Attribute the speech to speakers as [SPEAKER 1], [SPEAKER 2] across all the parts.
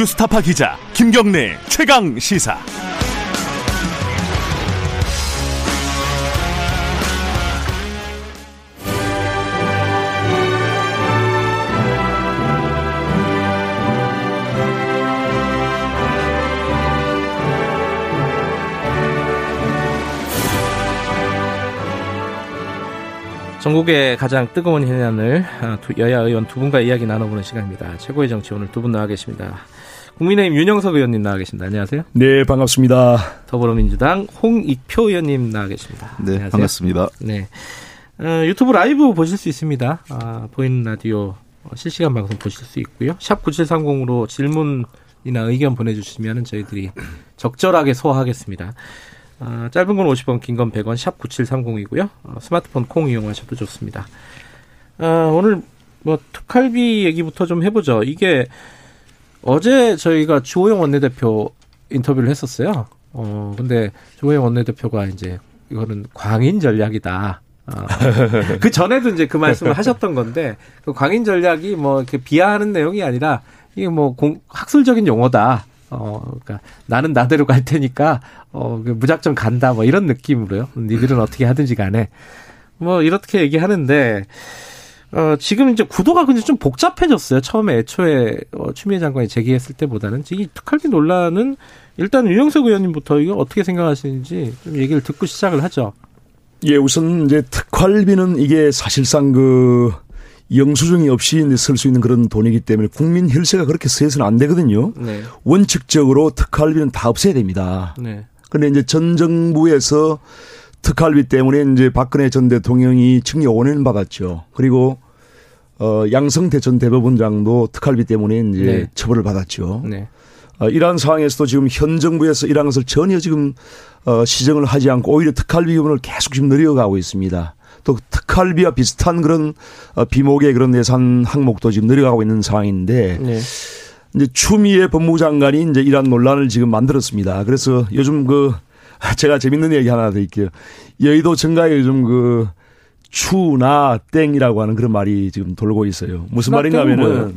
[SPEAKER 1] 뉴스타파 기자 김경래 최강 시사.
[SPEAKER 2] 전국의 가장 뜨거운 현안을 아, 여야 의원 두 분과 이야기 나눠보는 시간입니다. 최고의 정치 오늘 두 분 나와 계십니다. 국민의힘 윤영석 의원님 나와 계십니다. 안녕하세요.
[SPEAKER 3] 네, 반갑습니다.
[SPEAKER 2] 더불어민주당 홍익표 의원님 나와 계십니다.
[SPEAKER 4] 네,
[SPEAKER 2] 안녕하세요.
[SPEAKER 4] 반갑습니다.
[SPEAKER 2] 네. 어, 유튜브 라이브 보실 수 있습니다. 아, 보이는 라디오 어, 실시간 방송 보실 수 있고요. 샵 9730으로 질문이나 의견 보내주시면 저희들이 적절하게 소화하겠습니다. 아, 짧은 건 50원, 긴 건 100원, 샵 9730이고요. 어, 스마트폰 콩 이용하셔도 좋습니다. 아, 오늘 뭐 특활비 얘기부터 좀 해보죠. 이게 어제 저희가 주호영 원내대표 인터뷰를 했었어요. 어, 근데 주호영 원내대표가 이제 이거는 광인 전략이다. 어, 그 전에도 이제 그 말씀을 하셨던 건데 그 광인 전략이 뭐 이렇게 비하하는 내용이 아니라 이게 뭐 공, 학술적인 용어다. 어, 그러니까 나는 나대로 갈 테니까 어, 그 무작정 간다 뭐 이런 느낌으로요. 니들은 어떻게 하든지 간에 뭐 이렇게 얘기하는데 어, 지금 이제 구도가 근데 좀 복잡해졌어요. 처음에 애초에 어, 추미애 장관이 제기했을 때보다는 이 특활비 논란은 일단 윤영석 의원님부터 이거 어떻게 생각하시는지 좀 얘기를 듣고 시작을 하죠.
[SPEAKER 3] 예, 우선 이제 특활비는 이게 사실상 그 영수증이 없이 쓸 수 있는 그런 돈이기 때문에 국민 혈세가 그렇게 쓰여서는 안 되거든요.
[SPEAKER 2] 네.
[SPEAKER 3] 원칙적으로 특활비는 다 없애야 됩니다.
[SPEAKER 2] 네.
[SPEAKER 3] 근데 이제 전 정부에서 특활비 때문에 이제 박근혜 전 대통령이 징역 5년 받았죠. 그리고 어 양성태 전 대법원장도 특활비 때문에 이제
[SPEAKER 2] 네.
[SPEAKER 3] 처벌을 받았죠.
[SPEAKER 2] 네.
[SPEAKER 3] 어, 이러한 상황에서도 지금 현 정부에서 이러한 것을 전혀 지금 어, 시정을 하지 않고 오히려 특활비 부분을 계속 지금 늘려가고 있습니다. 또 특활비와 비슷한 그런 어, 비목의 그런 예산 항목도 지금 늘려가고 있는 상황인데
[SPEAKER 2] 네.
[SPEAKER 3] 이제 추미애 법무부 장관이 이제 이러한 논란을 지금 만들었습니다. 그래서 요즘 그 제가 재밌는 얘기 하나 드릴게요. 여의도 정가에 요즘 그 추나 땡이라고 하는 그런 말이 지금 돌고 있어요. 무슨 말인가? 하면은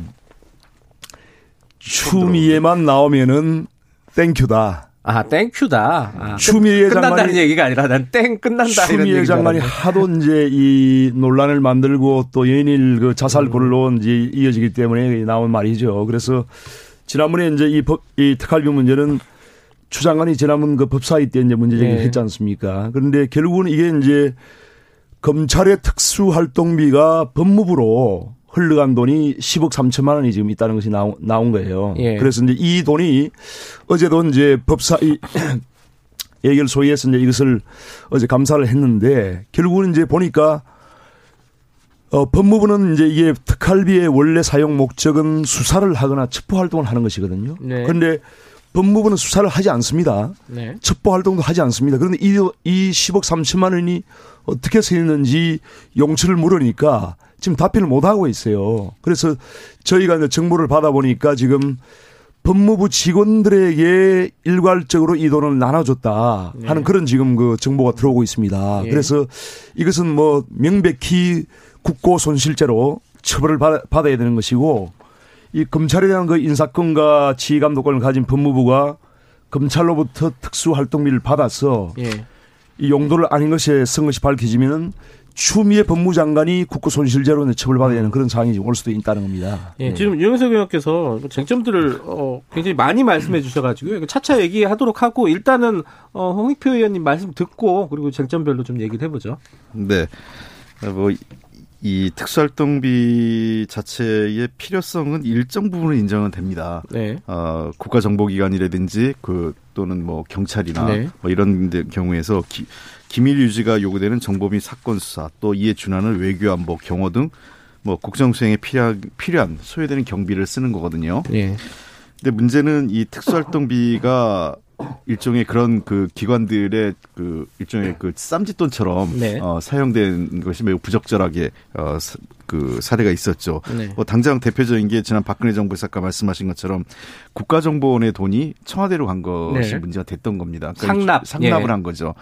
[SPEAKER 3] 추미애만 나오면은 땡큐다.
[SPEAKER 2] 아, 땡큐다. 아,
[SPEAKER 3] 추미애
[SPEAKER 2] 끝, 끝난다는
[SPEAKER 3] 장관이-
[SPEAKER 2] 얘기가 아니라 난 땡 끝난다 이런
[SPEAKER 3] 추미애
[SPEAKER 2] 얘기
[SPEAKER 3] 장관이 하도 이제 이 논란을 만들고 또 연일 그
[SPEAKER 2] 음.
[SPEAKER 3] 자살골로 이제 이어지기 때문에 나온 말이죠. 그래서 지난번에 이제 이 법, 이 특활비 문제는 추 장관이 지난번 그 법사위 때 이제 문제 제기를
[SPEAKER 2] 네.
[SPEAKER 3] 했지 않습니까? 그런데 결국은 이게 이제 검찰의 특수활동비가 법무부로 흘러간 돈이 10억 3천만 원이 지금 있다는 것이 나온, 나온 거예요.
[SPEAKER 2] 예.
[SPEAKER 3] 그래서 이제 이 돈이 어제도 이제 법사위 예결 소위에서 이제 이것을 어제 감사를 했는데 결국은 이제 보니까 어, 법무부는 이제 이게 특활비의 원래 사용 목적은 수사를 하거나 첩보 활동을 하는 것이거든요.
[SPEAKER 2] 네.
[SPEAKER 3] 그런데 법무부는 수사를 하지 않습니다.
[SPEAKER 2] 네.
[SPEAKER 3] 첩보 활동도 하지 않습니다. 그런데 이, 이 10억 3천만 원이 어떻게 쓰였는지 용처를 물으니까 지금 답변을 못 하고 있어요. 그래서 저희가 이제 정보를 받아보니까 지금 법무부 직원들에게 일괄적으로 이 돈을 나눠줬다 하는
[SPEAKER 2] 네.
[SPEAKER 3] 그런 지금 그 정보가 들어오고 있습니다.
[SPEAKER 2] 예.
[SPEAKER 3] 그래서 이것은 뭐 명백히 국고 손실죄로 처벌을 받- 받아야 되는 것이고 이 검찰에 대한 그 인사권과 지휘 감독권을 가진 법무부가 검찰로부터 특수활동비를 받아서
[SPEAKER 2] 예.
[SPEAKER 3] 이 용도를 아닌 것에 쓴 것이 밝혀지면은 추미애 법무장관이 국고 손실죄로 처벌받아야 되는 그런 상황이 올 수도 있다는 겁니다.
[SPEAKER 2] 예, 지금 유영석 의원께서 쟁점들을 어, 굉장히 많이 말씀해 주셔가지고요. 이거 차차 얘기하도록 하고 일단은 어, 홍익표 의원님 말씀 듣고 그리고 쟁점별로 좀 얘기를 해보죠.
[SPEAKER 4] 네. 뭐, 이 특수활동비 자체의 필요성은 일정 부분은 인정은 됩니다.
[SPEAKER 2] 네.
[SPEAKER 4] 어, 국가정보기관이라든지 그 또는 뭐 경찰이나
[SPEAKER 2] 네.
[SPEAKER 4] 뭐 이런 데 경우에서 기, 기밀 유지가 요구되는 정보 및 사건 수사 또 이에 준하는 외교 안보 경호 등 뭐 국정 수행에 필요한, 필요한 소요되는 경비를 쓰는 거거든요.
[SPEAKER 2] 예.
[SPEAKER 4] 근데 문제는 이 특수활동비가 일종의 그런 그 기관들의 그 일종의 그 쌈짓돈처럼
[SPEAKER 2] 네.
[SPEAKER 4] 어, 사용된 것이 매우 부적절하게 어, 사- 그 사례가 있었죠.
[SPEAKER 2] 네.
[SPEAKER 4] 뭐 당장 대표적인 게 지난 박근혜 정부에서 아까 말씀하신 것처럼 국가정보원의 돈이 청와대로 간 것이
[SPEAKER 2] 네.
[SPEAKER 4] 문제가 됐던 겁니다.
[SPEAKER 2] 상납.
[SPEAKER 4] 상납을
[SPEAKER 2] 예.
[SPEAKER 4] 한 거죠.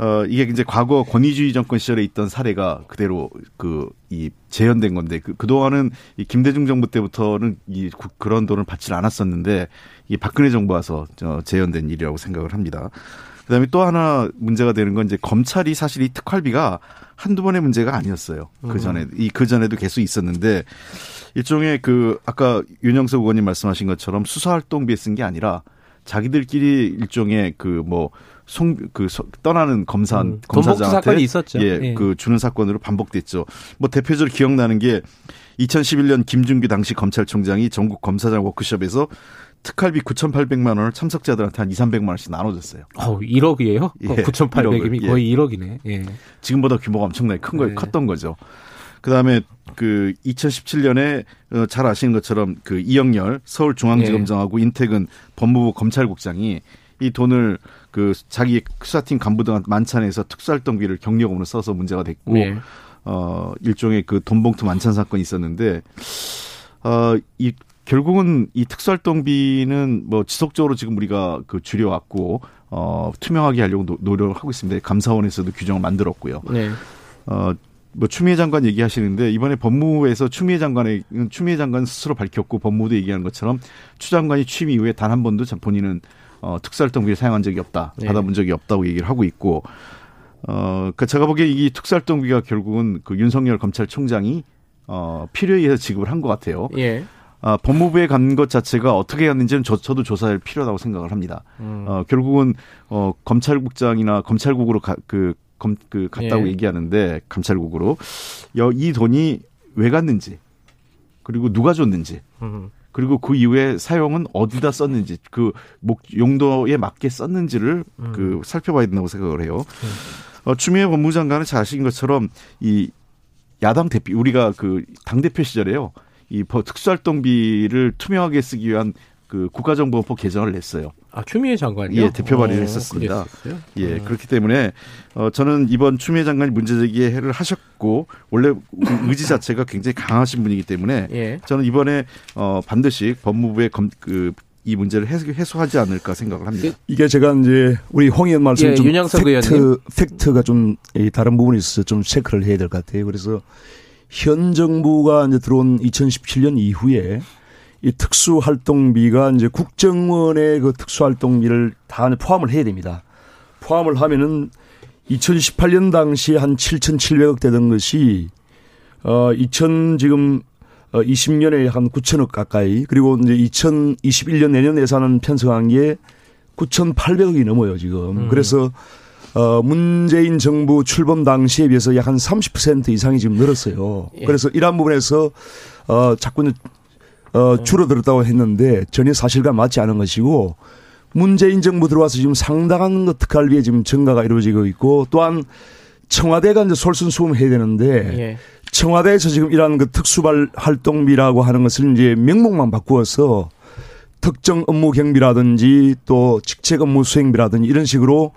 [SPEAKER 4] 어, 이게 이제 과거 권위주의 정권 시절에 있던 사례가 그대로 그, 이, 재현된 건데, 그, 그동안은 이 김대중 정부 때부터는 이, 그, 그런 돈을 받지 않았었는데, 이 박근혜 정부 와서 저 재현된 일이라고 생각을 합니다. 그 다음에 또 하나 문제가 되는 건 이제 검찰이 사실 이 특활비가 한두 번의 문제가 아니었어요. 그 전에, 이, 그 전에도 계속 있었는데, 일종의 그, 아까 윤영석 의원님 말씀하신 것처럼 수사 활동비에 쓴 게 아니라, 자기들끼리 일종의 그 뭐, 송, 그, 서- 떠나는 검사,
[SPEAKER 2] 음,
[SPEAKER 4] 검사장한테.
[SPEAKER 2] 사건이 있었죠.
[SPEAKER 4] 예,
[SPEAKER 2] 예.
[SPEAKER 4] 그 주는 사건으로 반복됐죠. 뭐 대표적으로 기억나는 게 2011년 김준규 당시 검찰총장이 전국 검사장 워크숍에서 특활비 9,800만 원을 참석자들한테 한 2, 300만 원씩 나눠줬어요.
[SPEAKER 2] 어, 1억이에요?
[SPEAKER 4] 예,
[SPEAKER 2] 9,800이면
[SPEAKER 4] 1억을,
[SPEAKER 2] 거의 1억이네. 예.
[SPEAKER 4] 지금보다 규모가 엄청나게 큰 거,
[SPEAKER 2] 네.
[SPEAKER 4] 컸던 거죠. 그 다음에 그 2017년에 어, 잘 아시는 것처럼 그 이영렬 서울중앙지검장하고
[SPEAKER 2] 네.
[SPEAKER 4] 인태근 법무부 검찰국장이 이 돈을 그 자기 수사팀 간부들한테 만찬에서 특수활동비를 경력으로 써서 문제가 됐고
[SPEAKER 2] 예.
[SPEAKER 4] 어, 일종의 그 돈봉투 만찬 사건이 있었는데, 어, 이, 결국은 이 특수활동비는 뭐 지속적으로 지금 우리가 그 줄여왔고, 어, 투명하게 하려고 노, 노력을 하고 있습니다. 감사원에서도 규정을 만들었고요.
[SPEAKER 2] 네.
[SPEAKER 4] 어, 뭐 추미애 장관 얘기하시는데 이번에 법무부에서 추미애 장관의 추미애 장관 스스로 밝혔고 법무부도 얘기하는 것처럼 추 장관이 취임 이후에 단 한 번도 참 본인은 어, 특수활동비를 사용한 적이 없다,
[SPEAKER 2] 네.
[SPEAKER 4] 받아본 적이 없다고 얘기를 하고 있고, 어, 그 제가 보기에 이 특수활동비가 결국은 그 윤석열 검찰총장이 어, 필요에 의해서 지급을 한 것 같아요.
[SPEAKER 2] 예.
[SPEAKER 4] 아, 법무부에 간 것 자체가 어떻게 갔는지는 저, 저도 조사할 필요하다고 생각을 합니다.
[SPEAKER 2] 음.
[SPEAKER 4] 어, 결국은 어, 검찰국장이나 검찰국으로 가, 그, 검, 그 갔다고
[SPEAKER 2] 예.
[SPEAKER 4] 얘기하는데 감찰국으로 여, 이 돈이 왜 갔는지 그리고 누가 줬는지
[SPEAKER 2] 음.
[SPEAKER 4] 그리고 그 이후에 사용은 어디다 썼는지 그 목 용도에 맞게 썼는지를
[SPEAKER 2] 음.
[SPEAKER 4] 그 살펴봐야 된다고 생각을 해요. 어, 추미애 법무부 장관은 잘 아시는 것처럼 이 야당 대표 우리가 그 당 대표 시절에요. 이 버- 특수활동비를 투명하게 쓰기 위한 그 국가정보법 개정을 냈어요.
[SPEAKER 2] 아, 추미애 장관이요?
[SPEAKER 4] 예, 대표 발의를
[SPEAKER 2] 어,
[SPEAKER 4] 했었습니다.
[SPEAKER 2] 그랬었어요?
[SPEAKER 4] 예,
[SPEAKER 2] 음.
[SPEAKER 4] 그렇기 때문에 어 저는 이번 추미애 장관이 문제제기를 하셨고 원래 의지 자체가 굉장히 강하신 분이기 때문에
[SPEAKER 2] 예.
[SPEAKER 4] 저는 이번에 어 반드시 법무부의 검, 그, 이 문제를 해소, 해소하지 않을까 생각을 합니다.
[SPEAKER 3] 이게 제가 이제 우리 홍 의원 말씀
[SPEAKER 2] 예,
[SPEAKER 3] 좀
[SPEAKER 2] 윤영석
[SPEAKER 3] 팩트
[SPEAKER 2] 의원님.
[SPEAKER 3] 팩트가 좀이 다른 부분이 있어서 좀 체크를 해야 될 것 같아요. 그래서 현 정부가 이제 들어온 2017년 이후에 이 특수활동비가 이제 국정원의 그 특수활동비를 다 포함을 해야 됩니다. 포함을 하면은 2018년 당시 한 7,700억 되던 것이 어, 2000 지금 어, 20년에 한 9천억 가까이 그리고 이제 2021년 내년 예산은 편성한 게 9,800억이 넘어요 지금. 그래서 어, 문재인 정부 출범 당시에 비해서 약 한 30% 이상이 지금 늘었어요.
[SPEAKER 2] 예.
[SPEAKER 3] 그래서 이러한 부분에서 어, 자꾸 어, 줄어들었다고 했는데 전혀 사실과 맞지 않은 것이고 문재인 정부 들어와서 지금 상당한 그 특활비에 지금 증가가 이루어지고 있고 또한 청와대가 이제 솔선수범 해야 되는데
[SPEAKER 2] 예.
[SPEAKER 3] 청와대에서 지금 이러한 그 특수발 활동비라고 하는 것을 이제 명목만 바꾸어서 특정 업무 경비라든지 또 직책 업무 수행비라든지 이런 식으로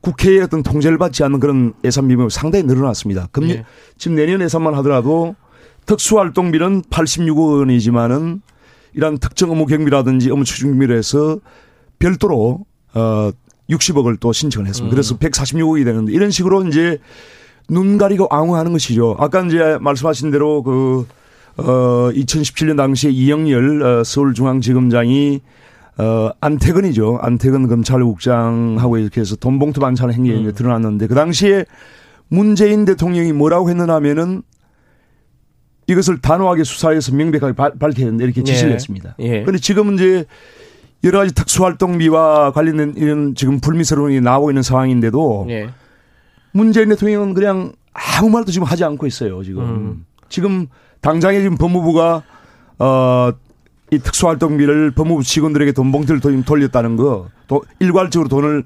[SPEAKER 3] 국회의 어떤 통제를 받지 않는 그런 예산 비용이 상당히 늘어났습니다. 금
[SPEAKER 2] 예.
[SPEAKER 3] 지금 내년 예산만 하더라도 특수활동비는 86억 원이지만은 이러한 특정 업무 경비라든지 업무 추진비로 해서 별도로 어 60억을 또 신청을 했습니다. 그래서 146억이 되는데 이런 식으로 이제 눈 가리고 앙호하는 것이죠. 아까 이제 말씀하신 대로 그, 어, 2017년 당시에 이영열 어, 서울중앙지검장이 어, 안태근이죠. 안태근 검찰국장하고 이렇게 해서 돈봉투 반찬 행위에 이제 드러났는데 그 당시에 문재인 대통령이 뭐라고 했느냐 하면은 이것을 단호하게 수사해서 명백하게 발- 밝혀야 된다 이렇게 지시를
[SPEAKER 2] 예.
[SPEAKER 3] 했습니다.
[SPEAKER 2] 예.
[SPEAKER 3] 그런데 지금 이제 여러 가지 특수활동비와 관련된 이런 지금 불미스러움이 나오고 있는 상황인데도
[SPEAKER 2] 예.
[SPEAKER 3] 문재인 대통령은 그냥 아무 말도 지금 하지 않고 있어요, 지금.
[SPEAKER 2] 음.
[SPEAKER 3] 지금 당장에 지금 법무부가, 어, 이 특수활동비를 법무부 직원들에게 돈 봉투를 도- 돌렸다는 거, 또 일괄적으로 돈을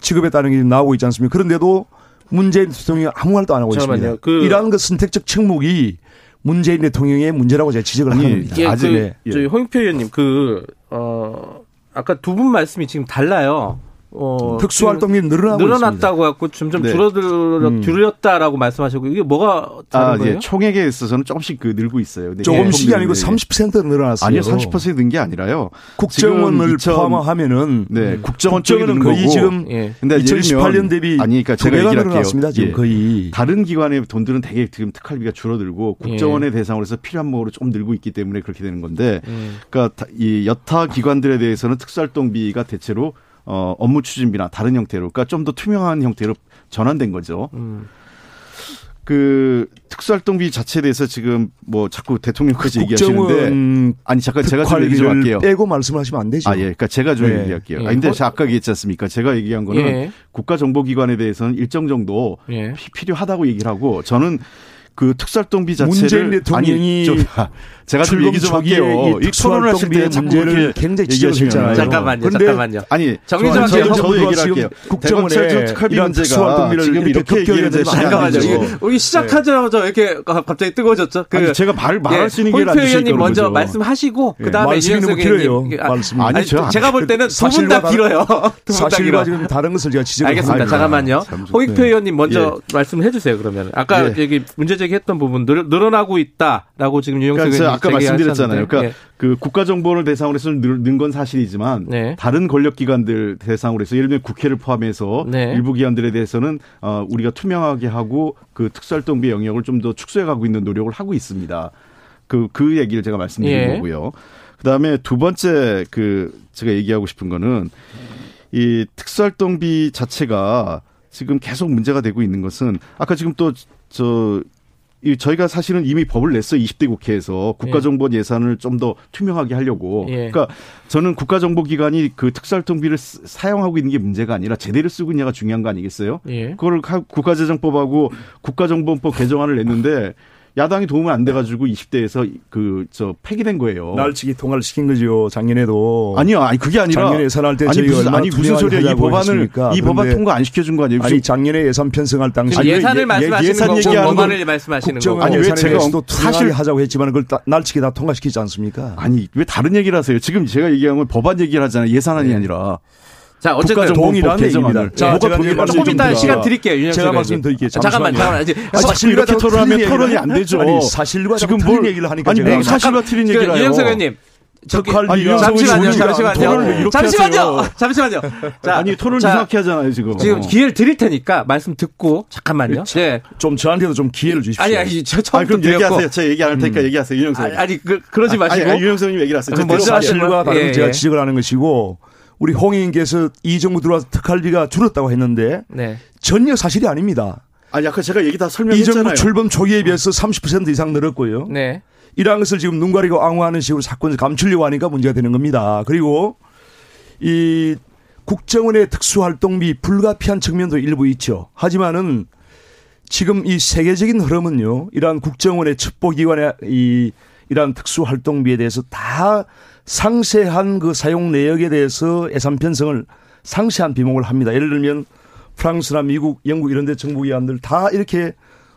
[SPEAKER 3] 지급했다는 게 나오고 있지 않습니까? 그런데도 문재인 대통령이 아무 말도 안 하고
[SPEAKER 2] 잠깐만요.
[SPEAKER 3] 있습니다.
[SPEAKER 2] 그-
[SPEAKER 3] 이러한 그 선택적 책목이 문재인 대통령의 문제라고 제가 지적을
[SPEAKER 4] 아니,
[SPEAKER 3] 하는 겁니다.
[SPEAKER 2] 예,
[SPEAKER 4] 아직-
[SPEAKER 2] 그,
[SPEAKER 4] 예.
[SPEAKER 2] 저희 홍익표 의원님, 그, 어, 아까 두 분 말씀이 지금 달라요. 어,
[SPEAKER 3] 특수 활동이 늘어나고
[SPEAKER 2] 늘어났다고 갖고 점점
[SPEAKER 4] 네.
[SPEAKER 2] 줄어들
[SPEAKER 3] 음.
[SPEAKER 2] 줄였다라고 말씀하시고 이게 뭐가 다른
[SPEAKER 4] 아,
[SPEAKER 2] 거예요?
[SPEAKER 4] 예, 총액에 있어서는 조금씩 그 늘고 있어요.
[SPEAKER 3] 조금씩이
[SPEAKER 4] 예.
[SPEAKER 3] 아니고 30% 늘어났어요.
[SPEAKER 4] 아니요, 30%는 게 아니라요.
[SPEAKER 3] 국정원을
[SPEAKER 4] 지금 2000
[SPEAKER 3] 포함하면
[SPEAKER 4] 네, 국정원 쪽이
[SPEAKER 3] 국정원은
[SPEAKER 4] 는
[SPEAKER 3] 거의. 지금
[SPEAKER 2] 예.
[SPEAKER 4] 근데 예를
[SPEAKER 3] 2018년
[SPEAKER 4] 들면
[SPEAKER 3] 대비
[SPEAKER 4] 아니, 그러니까
[SPEAKER 3] 두
[SPEAKER 4] 제가
[SPEAKER 3] 배가
[SPEAKER 4] 얘기를 할게요.
[SPEAKER 3] 늘어났습니다. 지금
[SPEAKER 4] 예.
[SPEAKER 3] 거의
[SPEAKER 4] 다른 기관의 돈들은 되게 지금 특활비가 줄어들고
[SPEAKER 2] 예.
[SPEAKER 4] 국정원의 대상으로 해서 필요한 목으로 좀 늘고 있기 때문에 그렇게 되는 건데
[SPEAKER 2] 음.
[SPEAKER 4] 그러니까 다- 이 여타 기관들에 대해서는 특수활동비가 대체로 어, 업무 추진비나 다른 형태로 그러니까 좀 더 투명한 형태로 전환된 거죠.
[SPEAKER 2] 음.
[SPEAKER 4] 그 특수활동비 자체에 대해서 지금 뭐 자꾸 대통령까지 얘기하시는데
[SPEAKER 3] 국정원
[SPEAKER 4] 아니 잠깐 제가 좀 얘기 좀 할게요.
[SPEAKER 3] 빼고 말씀하시면 안 되죠.
[SPEAKER 4] 아, 예. 그러니까 제가 좀
[SPEAKER 3] 네.
[SPEAKER 4] 얘기할게요.
[SPEAKER 2] 예.
[SPEAKER 4] 아, 근데
[SPEAKER 2] 어?
[SPEAKER 4] 제가 아까 얘기했지 않습니까? 제가 얘기한 거는
[SPEAKER 2] 예.
[SPEAKER 4] 국가정보기관에 대해서는 일정 정도
[SPEAKER 2] 예.
[SPEAKER 4] 피- 필요하다고 얘기를 하고 저는 그 특수활동비 자체를
[SPEAKER 3] 문재인 대통령이
[SPEAKER 4] 아니, 좀, 제가 좀 얘기 좀 할게요. 이이 토론을 하실 때
[SPEAKER 3] 특수활동비의
[SPEAKER 4] 자꾸
[SPEAKER 3] 문제를
[SPEAKER 4] 그렇게
[SPEAKER 3] 굉장히 했잖아요.
[SPEAKER 2] 잠깐만요. 잠깐만요.
[SPEAKER 4] 아니
[SPEAKER 2] 정의정
[SPEAKER 4] 저는
[SPEAKER 2] 씨가
[SPEAKER 4] 저도, 얘기를 할게요. 대검찰청 특활비 문제가
[SPEAKER 3] 특수활동비를
[SPEAKER 4] 지금
[SPEAKER 3] 이렇게
[SPEAKER 4] 이렇게 얘기를 안
[SPEAKER 2] 잠깐만요.
[SPEAKER 3] 되죠.
[SPEAKER 2] 여기 시작하자마자 이렇게 갑자기 뜨거워졌죠. 그
[SPEAKER 4] 아니, 제가 말 말할 수 있는 주시니까
[SPEAKER 2] 의원님 먼저
[SPEAKER 4] 거죠.
[SPEAKER 2] 말씀하시고
[SPEAKER 4] 예.
[SPEAKER 2] 그 다음에
[SPEAKER 3] 말씀이 너무 길어요.
[SPEAKER 2] 이게- 아,
[SPEAKER 3] 말씀이.
[SPEAKER 2] 아니, 제가 볼 때는 두 분 다 길어요.
[SPEAKER 3] 사실과
[SPEAKER 2] 길어.
[SPEAKER 3] 지금 다른 것을 제가 지적을
[SPEAKER 2] 알겠습니다. 잠깐만요.
[SPEAKER 3] 네.
[SPEAKER 2] 의원님 먼저 말씀을 해주세요. 그러면 아까
[SPEAKER 4] 예.
[SPEAKER 2] 여기 문제 제 기했던 부분 늘, 늘어나고 있다라고 지금 유영석
[SPEAKER 4] 그러니까 아까 말씀드렸잖아요. 그러니까
[SPEAKER 2] 예.
[SPEAKER 4] 그 국가 정보를 대상으로 해서 는 건 사실이지만
[SPEAKER 2] 네.
[SPEAKER 4] 다른 권력 기관들 대상으로 해서 예를 들면 국회를 포함해서
[SPEAKER 2] 네.
[SPEAKER 4] 일부 기관들에 대해서는 어, 우리가 투명하게 하고 그 특수활동비 영역을 좀 더 축소해 가고 있는 노력을 하고 있습니다. 그, 그 얘기를 제가 말씀드린
[SPEAKER 2] 예.
[SPEAKER 4] 거고요. 그 다음에 두 번째 그 제가 얘기하고 싶은 거는 이 특수활동비 자체가 지금 계속 문제가 되고 있는 것은 아까 지금 또저 이 저희가 사실은 이미 법을 냈어요. 20대 국회에서 국가정보 예산을 좀 더 투명하게 하려고.
[SPEAKER 2] 예.
[SPEAKER 4] 그러니까 저는 국가정보기관이 그 특수활동비를 쓰- 사용하고 있는 게 문제가 아니라 제대로 쓰고 있냐가 중요한 거 아니겠어요?
[SPEAKER 2] 예.
[SPEAKER 4] 그걸 가- 국가재정법하고 국가정보법 개정안을 냈는데 야당이 도움을 안 돼가지고 20대에서 그 저 폐기된 거예요.
[SPEAKER 3] 날치기 통과를 시킨 거죠. 작년에도.
[SPEAKER 4] 아니요, 아니 그게 아니라
[SPEAKER 3] 작년에 예산할 때
[SPEAKER 4] 아니
[SPEAKER 3] 저희가
[SPEAKER 4] 무슨
[SPEAKER 3] 얼마나
[SPEAKER 4] 아니 무슨 소리야? 이 법안을
[SPEAKER 3] 했습니까?
[SPEAKER 4] 이 법안 통과 안 시켜준 거 아니에요?
[SPEAKER 3] 아니 작년에 예산 편성할 당시
[SPEAKER 2] 지금 예산을
[SPEAKER 4] 예-
[SPEAKER 2] 말씀하시는
[SPEAKER 4] 예산
[SPEAKER 2] 거고
[SPEAKER 4] 얘기하는
[SPEAKER 2] 법안을
[SPEAKER 4] 건
[SPEAKER 2] 말씀하시는 거고.
[SPEAKER 4] 아니, 왜 제가
[SPEAKER 3] 대해서도
[SPEAKER 4] 사실-
[SPEAKER 3] 하자고 했지만 그걸 다- 날치기 다 통과시키지 않습니까?
[SPEAKER 4] 아니 왜 다른 얘기를 하세요? 지금 제가 얘기한 건 법안 얘기를 하잖아요. 예산안이 아니라.
[SPEAKER 2] 자 어쨌든
[SPEAKER 3] 동일한
[SPEAKER 4] 개정안을.
[SPEAKER 3] 얘기입니다. 자,
[SPEAKER 4] 뭐가
[SPEAKER 3] 제가
[SPEAKER 4] 동일한
[SPEAKER 2] 조금
[SPEAKER 3] 좀
[SPEAKER 2] 이따. 시간 드릴게요.
[SPEAKER 3] 제가. 말씀드릴게요.
[SPEAKER 2] 잠깐만,
[SPEAKER 3] 잠시만요.
[SPEAKER 2] 잠깐만. 이제
[SPEAKER 3] 아,
[SPEAKER 4] 자꾸 이렇게 토론하면 토론이 안 되죠.
[SPEAKER 3] 아니, 사실과
[SPEAKER 4] 지금 뭘-
[SPEAKER 3] 얘기를 하니까
[SPEAKER 4] 아니 뭐 사실과 틀린
[SPEAKER 2] 그
[SPEAKER 4] 얘기를 해요.
[SPEAKER 2] 윤영석 의원님. 저기
[SPEAKER 4] 아니,
[SPEAKER 2] 잠시만요. 잠시만요.
[SPEAKER 4] 토론을
[SPEAKER 2] 잠시만요.
[SPEAKER 4] 하세요?
[SPEAKER 2] 잠시만요. 자,
[SPEAKER 4] 아니 토론
[SPEAKER 2] 자,
[SPEAKER 4] 이상하게 하잖아요 지금.
[SPEAKER 2] 지금
[SPEAKER 4] 어.
[SPEAKER 2] 기회를 드릴 테니까 말씀 듣고 잠깐만요. 네.
[SPEAKER 3] 좀 저한테도 좀 기회를 주십시오.
[SPEAKER 2] 아니 아니 저
[SPEAKER 4] 아니
[SPEAKER 2] 처음부터
[SPEAKER 4] 그럼
[SPEAKER 2] 드렸고
[SPEAKER 4] 얘기하세요. 제가 얘기 안 할 테니까 얘기하세요. 윤영석.
[SPEAKER 2] 아니, 아니 그 그러지 마시고
[SPEAKER 4] 아니, 아니, 윤영석님 얘기를 하세요.
[SPEAKER 2] 먼저. 하시는
[SPEAKER 3] 사실과 다른
[SPEAKER 2] 예,
[SPEAKER 3] 제가
[SPEAKER 2] 예.
[SPEAKER 3] 지적을 하는 것이고 우리 홍 의원께서 이 정부 들어와서 특활비가 줄었다고 했는데
[SPEAKER 2] 네.
[SPEAKER 3] 전혀 사실이 아닙니다.
[SPEAKER 4] 아니 아까 제가 얘기
[SPEAKER 3] 다이
[SPEAKER 4] 설명했잖아요.
[SPEAKER 3] 정부 출범 초기에 비해서 30% 이상 늘었고요.
[SPEAKER 2] 네.
[SPEAKER 3] 이러한 것을 지금 눈 가리고 앙호하는 식으로 사건을 감추려고 하니까 문제가 되는 겁니다. 그리고 이 국정원의 특수활동비 불가피한 측면도 일부 있죠. 하지만은 지금 이 세계적인 흐름은요. 이러한 국정원의 첩보기관의 이 이러한 특수활동비에 대해서 다 상세한 그 사용 내역에 대해서 예산 편성을 상세한 비목을 합니다. 예를 들면 프랑스나 미국, 영국 이런 데 정부기관들 다 이렇게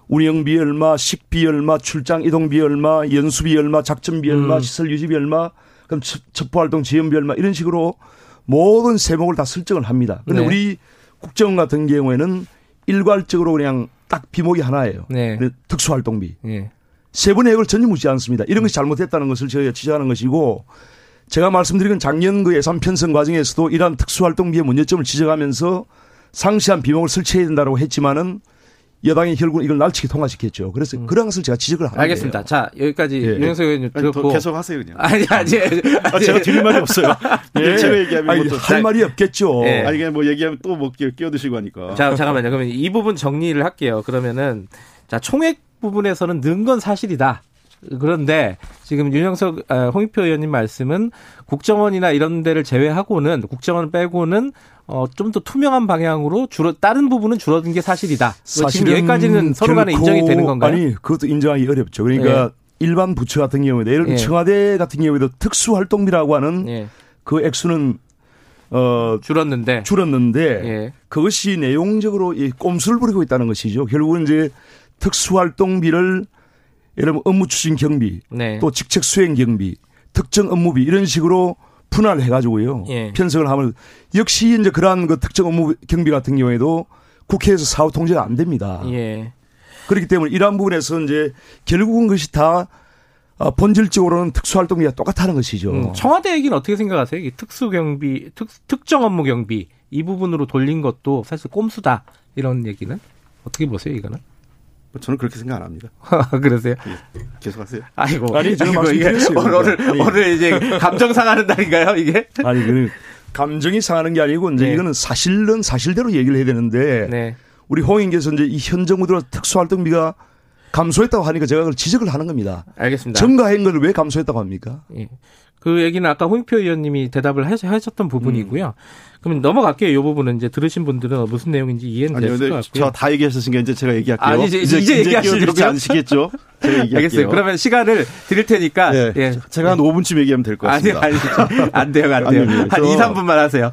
[SPEAKER 3] 운영비 얼마, 식비 얼마, 출장 이동비 얼마, 연수비 얼마, 작전비 얼마,
[SPEAKER 2] 음.
[SPEAKER 3] 시설 유지비 얼마, 그럼 첩- 첩보활동 지원비 얼마 이런 식으로 모든 세목을 다 설정을 합니다. 그런데
[SPEAKER 2] 네.
[SPEAKER 3] 우리 국정원 같은 경우에는 일괄적으로 그냥 딱 비목이 하나예요.
[SPEAKER 2] 네.
[SPEAKER 3] 근데 특수활동비.
[SPEAKER 2] 예.
[SPEAKER 3] 세부 내역을 전혀 묻지 않습니다.
[SPEAKER 2] 음.
[SPEAKER 3] 이런 것이 잘못됐다는 것을 저희가 지적하는 것이고 제가 말씀드린 건 작년 그 예산 편성 과정에서도 이러한 특수활동비의 문제점을 지적하면서 상세한 비목을 설치해야 된다고 했지만은 여당이 결국 이걸 날치기 통과시켰죠. 그래서 그런 것을 제가 지적을 하는
[SPEAKER 2] 음. 알겠습니다.
[SPEAKER 3] 거예요.
[SPEAKER 2] 자, 여기까지
[SPEAKER 3] 예.
[SPEAKER 2] 윤영석 의원님
[SPEAKER 4] 아니, 더
[SPEAKER 2] 들었고
[SPEAKER 4] 계속 하세요 그냥.
[SPEAKER 2] 아니 아니.
[SPEAKER 4] 아, 제가 드릴 말이 없어요.
[SPEAKER 3] 예.
[SPEAKER 4] 제가 얘기하면
[SPEAKER 3] 아니, 할 말이 없겠죠.
[SPEAKER 2] 예.
[SPEAKER 4] 아니 그냥 뭐 얘기하면 또뭐 끼어드시고 하니까.
[SPEAKER 2] 자, 잠깐만요. 그러면 이 부분 정리를 할게요. 그러면은 자, 총액 부분에서는 는 건 사실이다. 그런데 지금 윤영석 아, 홍익표 의원님 말씀은 국정원이나 이런 데를 제외하고는 국정원 빼고는 어, 좀 더 투명한 방향으로 줄어 다른 부분은 줄어든 게 사실이다. 지금 여기까지는 서로 간에 인정이 되는 건가요?
[SPEAKER 3] 아니, 그것도 인정하기 어렵죠. 그러니까 일반 부처 같은 경우에도 예를 들면
[SPEAKER 2] 예.
[SPEAKER 3] 청와대 같은 경우에도 특수활동비라고 하는
[SPEAKER 2] 예.
[SPEAKER 3] 그 액수는 어
[SPEAKER 2] 줄었는데
[SPEAKER 3] 줄었는데
[SPEAKER 2] 예.
[SPEAKER 3] 그것이 내용적으로 이 꼼수를 부리고 있다는 것이죠. 결국은 이제 특수활동비를 예를 들면 업무 추진 경비
[SPEAKER 2] 네.
[SPEAKER 3] 또 직책 수행 경비 특정 업무비 이런 식으로 분할해가지고요.
[SPEAKER 2] 예.
[SPEAKER 3] 편성을 하면 역시 이제 그러한 그 특정 업무 경비 같은 경우에도 국회에서 사후 통제가 안 됩니다.
[SPEAKER 2] 예.
[SPEAKER 3] 그렇기 때문에 이러한 부분에서 이제 결국은 그것이 다 어, 본질적으로는 특수활동비가 똑같다는 것이죠.
[SPEAKER 2] 음, 청와대 얘기는 어떻게 생각하세요? 이 특수경비, 특, 특정 업무 경비 이 부분으로 돌린 것도 사실 꼼수다 이런 얘기는 어떻게 보세요 이거는?
[SPEAKER 4] 저는 그렇게 생각 안 합니다.
[SPEAKER 2] 그러세요?
[SPEAKER 4] 예, 계속하세요.
[SPEAKER 2] 아이고,
[SPEAKER 3] 아니,
[SPEAKER 2] 아이고, 이게. 오늘
[SPEAKER 3] 아니.
[SPEAKER 2] 오늘 이제 감정 상하는 날인가요 이게?
[SPEAKER 3] 아니 그 감정이 상하는 게 아니고 이제
[SPEAKER 2] 네.
[SPEAKER 3] 이거는 사실은 사실대로 얘기를 해야 되는데
[SPEAKER 2] 네.
[SPEAKER 3] 우리 홍인께서 이제 이 현 정부 들어 특수활동비가 감소했다고 하니까 제가 그걸 지적을 하는 겁니다.
[SPEAKER 2] 알겠습니다.
[SPEAKER 3] 증가한 걸 왜 감소했다고 합니까?
[SPEAKER 2] 예. 그 얘기는 아까 홍익표 의원님이 대답을 하- 하셨던 부분이고요. 그럼 넘어갈게요. 이 부분은 이제 들으신 분들은 무슨 내용인지 이해는
[SPEAKER 4] 아니,
[SPEAKER 2] 됐을 것 같고요.
[SPEAKER 4] 저다 얘기하셨으니까 이제 제가 얘기할게요.
[SPEAKER 2] 아, 이제- 이제 얘기하시죠.
[SPEAKER 4] 이렇게 앉으시겠죠? 제가 얘기할게요.
[SPEAKER 2] 알겠어요. 그러면 시간을 드릴 테니까
[SPEAKER 4] 예.
[SPEAKER 2] 예.
[SPEAKER 4] 제가 한 5분쯤 얘기하면 될것
[SPEAKER 2] 아니,
[SPEAKER 4] 같습니다.
[SPEAKER 2] 아니, 안 돼요, 안 돼요.
[SPEAKER 4] 아니, 아니,
[SPEAKER 2] 한
[SPEAKER 4] 저-
[SPEAKER 2] 2, 3분만 하세요.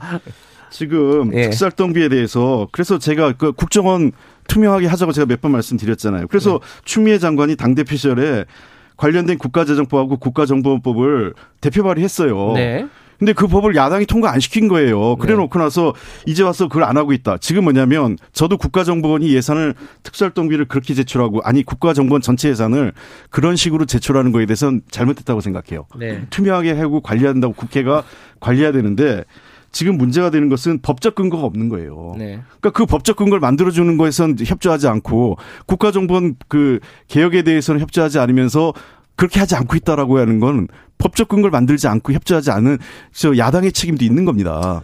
[SPEAKER 4] 지금
[SPEAKER 2] 예.
[SPEAKER 4] 특수활동비에 대해서 그래서 제가 그 국정원 투명하게 하자고 제가 몇 번 말씀드렸잖아요. 그래서
[SPEAKER 2] 네.
[SPEAKER 4] 추미애 장관이 당대표 시절에 관련된 국가재정법하고 국가정보원법을 대표 발의했어요.
[SPEAKER 2] 네.
[SPEAKER 4] 근데 그 법을 야당이 통과 안 시킨 거예요. 그래 놓고 나서 이제 와서 그걸 안 하고 있다. 지금 뭐냐면 저도 국가정보원이 예산을 특수활동비를 그렇게 제출하고 아니 국가정보원 전체 예산을 그런 식으로 제출하는 거에 대해서는 잘못됐다고 생각해요.
[SPEAKER 2] 네.
[SPEAKER 4] 투명하게 하고 관리한다고 국회가 관리해야 되는데 지금 문제가 되는 것은 법적 근거가 없는 거예요.
[SPEAKER 2] 네.
[SPEAKER 4] 그러니까 그 법적 근거를 만들어주는 거에선 협조하지 않고 국가정보원 그 개혁에 대해서는 협조하지 않으면서 그렇게 하지 않고 있다라고 하는 건 법적 근거를 만들지 않고 협조하지 않은 저 야당의 책임도 있는 겁니다.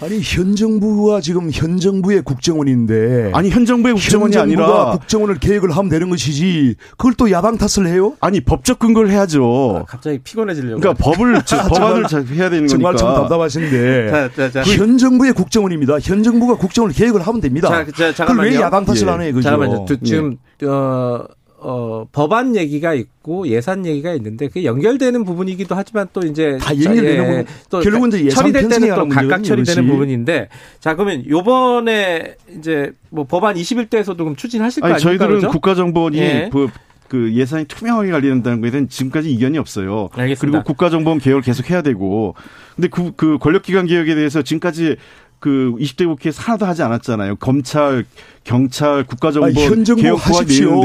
[SPEAKER 3] 아니 현 정부가 지금 현 정부의 국정원인데
[SPEAKER 4] 아니 현 정부의 국정원이
[SPEAKER 3] 현 정부가
[SPEAKER 4] 아니라
[SPEAKER 3] 국정원을 계획을 하면 되는 것이지 그걸 또 야당 탓을 해요?
[SPEAKER 4] 아니 법적 근거를 해야죠.
[SPEAKER 2] 갑자기 피곤해지려고.
[SPEAKER 4] 그러니까 법을 저- 법안을 잘 해야 되는
[SPEAKER 3] 정말 참
[SPEAKER 4] 거니까.
[SPEAKER 3] 답답하신데
[SPEAKER 2] 자, 자, 자.
[SPEAKER 3] 그현 정부의 국정원입니다. 현 정부가 국정원을 계획을 하면 됩니다.
[SPEAKER 2] 자, 자,
[SPEAKER 3] 그걸
[SPEAKER 2] 잠깐만요.
[SPEAKER 3] 왜 야당 탓을
[SPEAKER 4] 예.
[SPEAKER 3] 안 해요? 그죠?
[SPEAKER 2] 잠깐만요. 두- 지금 어, 어, 법안 얘기가 있고 예산 얘기가 있는데 그 연결되는 부분이기도 하지만 또 이제
[SPEAKER 3] 다 연결되는 부분.
[SPEAKER 2] 또
[SPEAKER 3] 결국은 이제 예산
[SPEAKER 2] 처리될 때는 또 각각 처리되는. 부분인데 자 그러면 요번에 이제 뭐 법안 21대에서도 그럼 추진하실 거
[SPEAKER 4] 아니
[SPEAKER 2] 아닙니까?
[SPEAKER 4] 저희들은
[SPEAKER 2] 그죠?
[SPEAKER 4] 국가정보원이
[SPEAKER 2] 예.
[SPEAKER 4] 그, 그 예산이 투명하게 관리된다는 거에 대한 지금까지 이견이 없어요.
[SPEAKER 2] 알겠습니다.
[SPEAKER 4] 그리고 국가정보원 개혁을 계속 해야 되고. 근데 그, 그 권력기관 개혁에 대해서 지금까지 그 20대 국회에서 하나도 하지 않았잖아요. 검찰, 경찰,
[SPEAKER 3] 아니,
[SPEAKER 4] 국가정보원
[SPEAKER 3] 현 하십시오.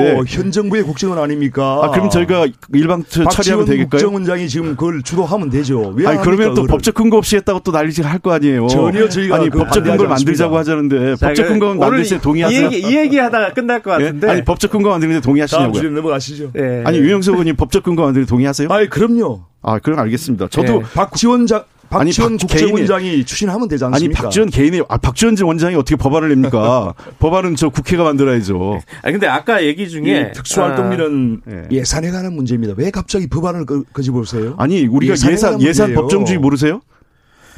[SPEAKER 3] 정부의 국정원 아닙니까?
[SPEAKER 4] 아, 그럼 저희가 일방 처- 처리하면 되겠까요?
[SPEAKER 3] 국정원장이 지금 그걸 주도하면 되죠. 왜
[SPEAKER 4] 아니
[SPEAKER 3] 안
[SPEAKER 4] 그러면 또
[SPEAKER 3] 그거를?
[SPEAKER 4] 법적 근거 없이 했다고 또 난리질 할 거 아니에요.
[SPEAKER 3] 전혀 저희가
[SPEAKER 4] 아니 법적 근거를 만들자고. 하자는데
[SPEAKER 2] 자,
[SPEAKER 4] 법적
[SPEAKER 2] 그
[SPEAKER 4] 근거는 만들
[SPEAKER 2] 때이
[SPEAKER 4] 동의하세요?
[SPEAKER 2] 얘기, 이 얘기 하다가 끝날 것
[SPEAKER 4] 예?
[SPEAKER 2] 같은데.
[SPEAKER 4] 아니 법적 근거 만드는데
[SPEAKER 3] 다음
[SPEAKER 4] 동의하시냐고요?
[SPEAKER 3] 주제 넘어가시죠.
[SPEAKER 2] 예.
[SPEAKER 4] 아니 유영석 의원님 법적 근거 만드는데 동의하세요?
[SPEAKER 3] 아니 그럼요.
[SPEAKER 4] 아, 그럼 알겠습니다. 저도
[SPEAKER 2] 예.
[SPEAKER 3] 박지원 장 박지원
[SPEAKER 4] 박-
[SPEAKER 3] 국정원장이 추진하면 되지
[SPEAKER 4] 아니
[SPEAKER 3] 않습니까?
[SPEAKER 4] 박지원 개인이 아 박지원 원장이 어떻게 법안을 냅니까? 법안은 저 국회가 만들어야죠.
[SPEAKER 2] 아니 근데 아까 얘기 중에
[SPEAKER 3] 이 특수활동비는
[SPEAKER 4] 아, 예.
[SPEAKER 3] 예산에 관한 문제입니다. 왜 갑자기 법안을 거, 거집어보세요?
[SPEAKER 4] 아니 우리가
[SPEAKER 3] 예산
[SPEAKER 4] 예산. 법정주의 모르세요?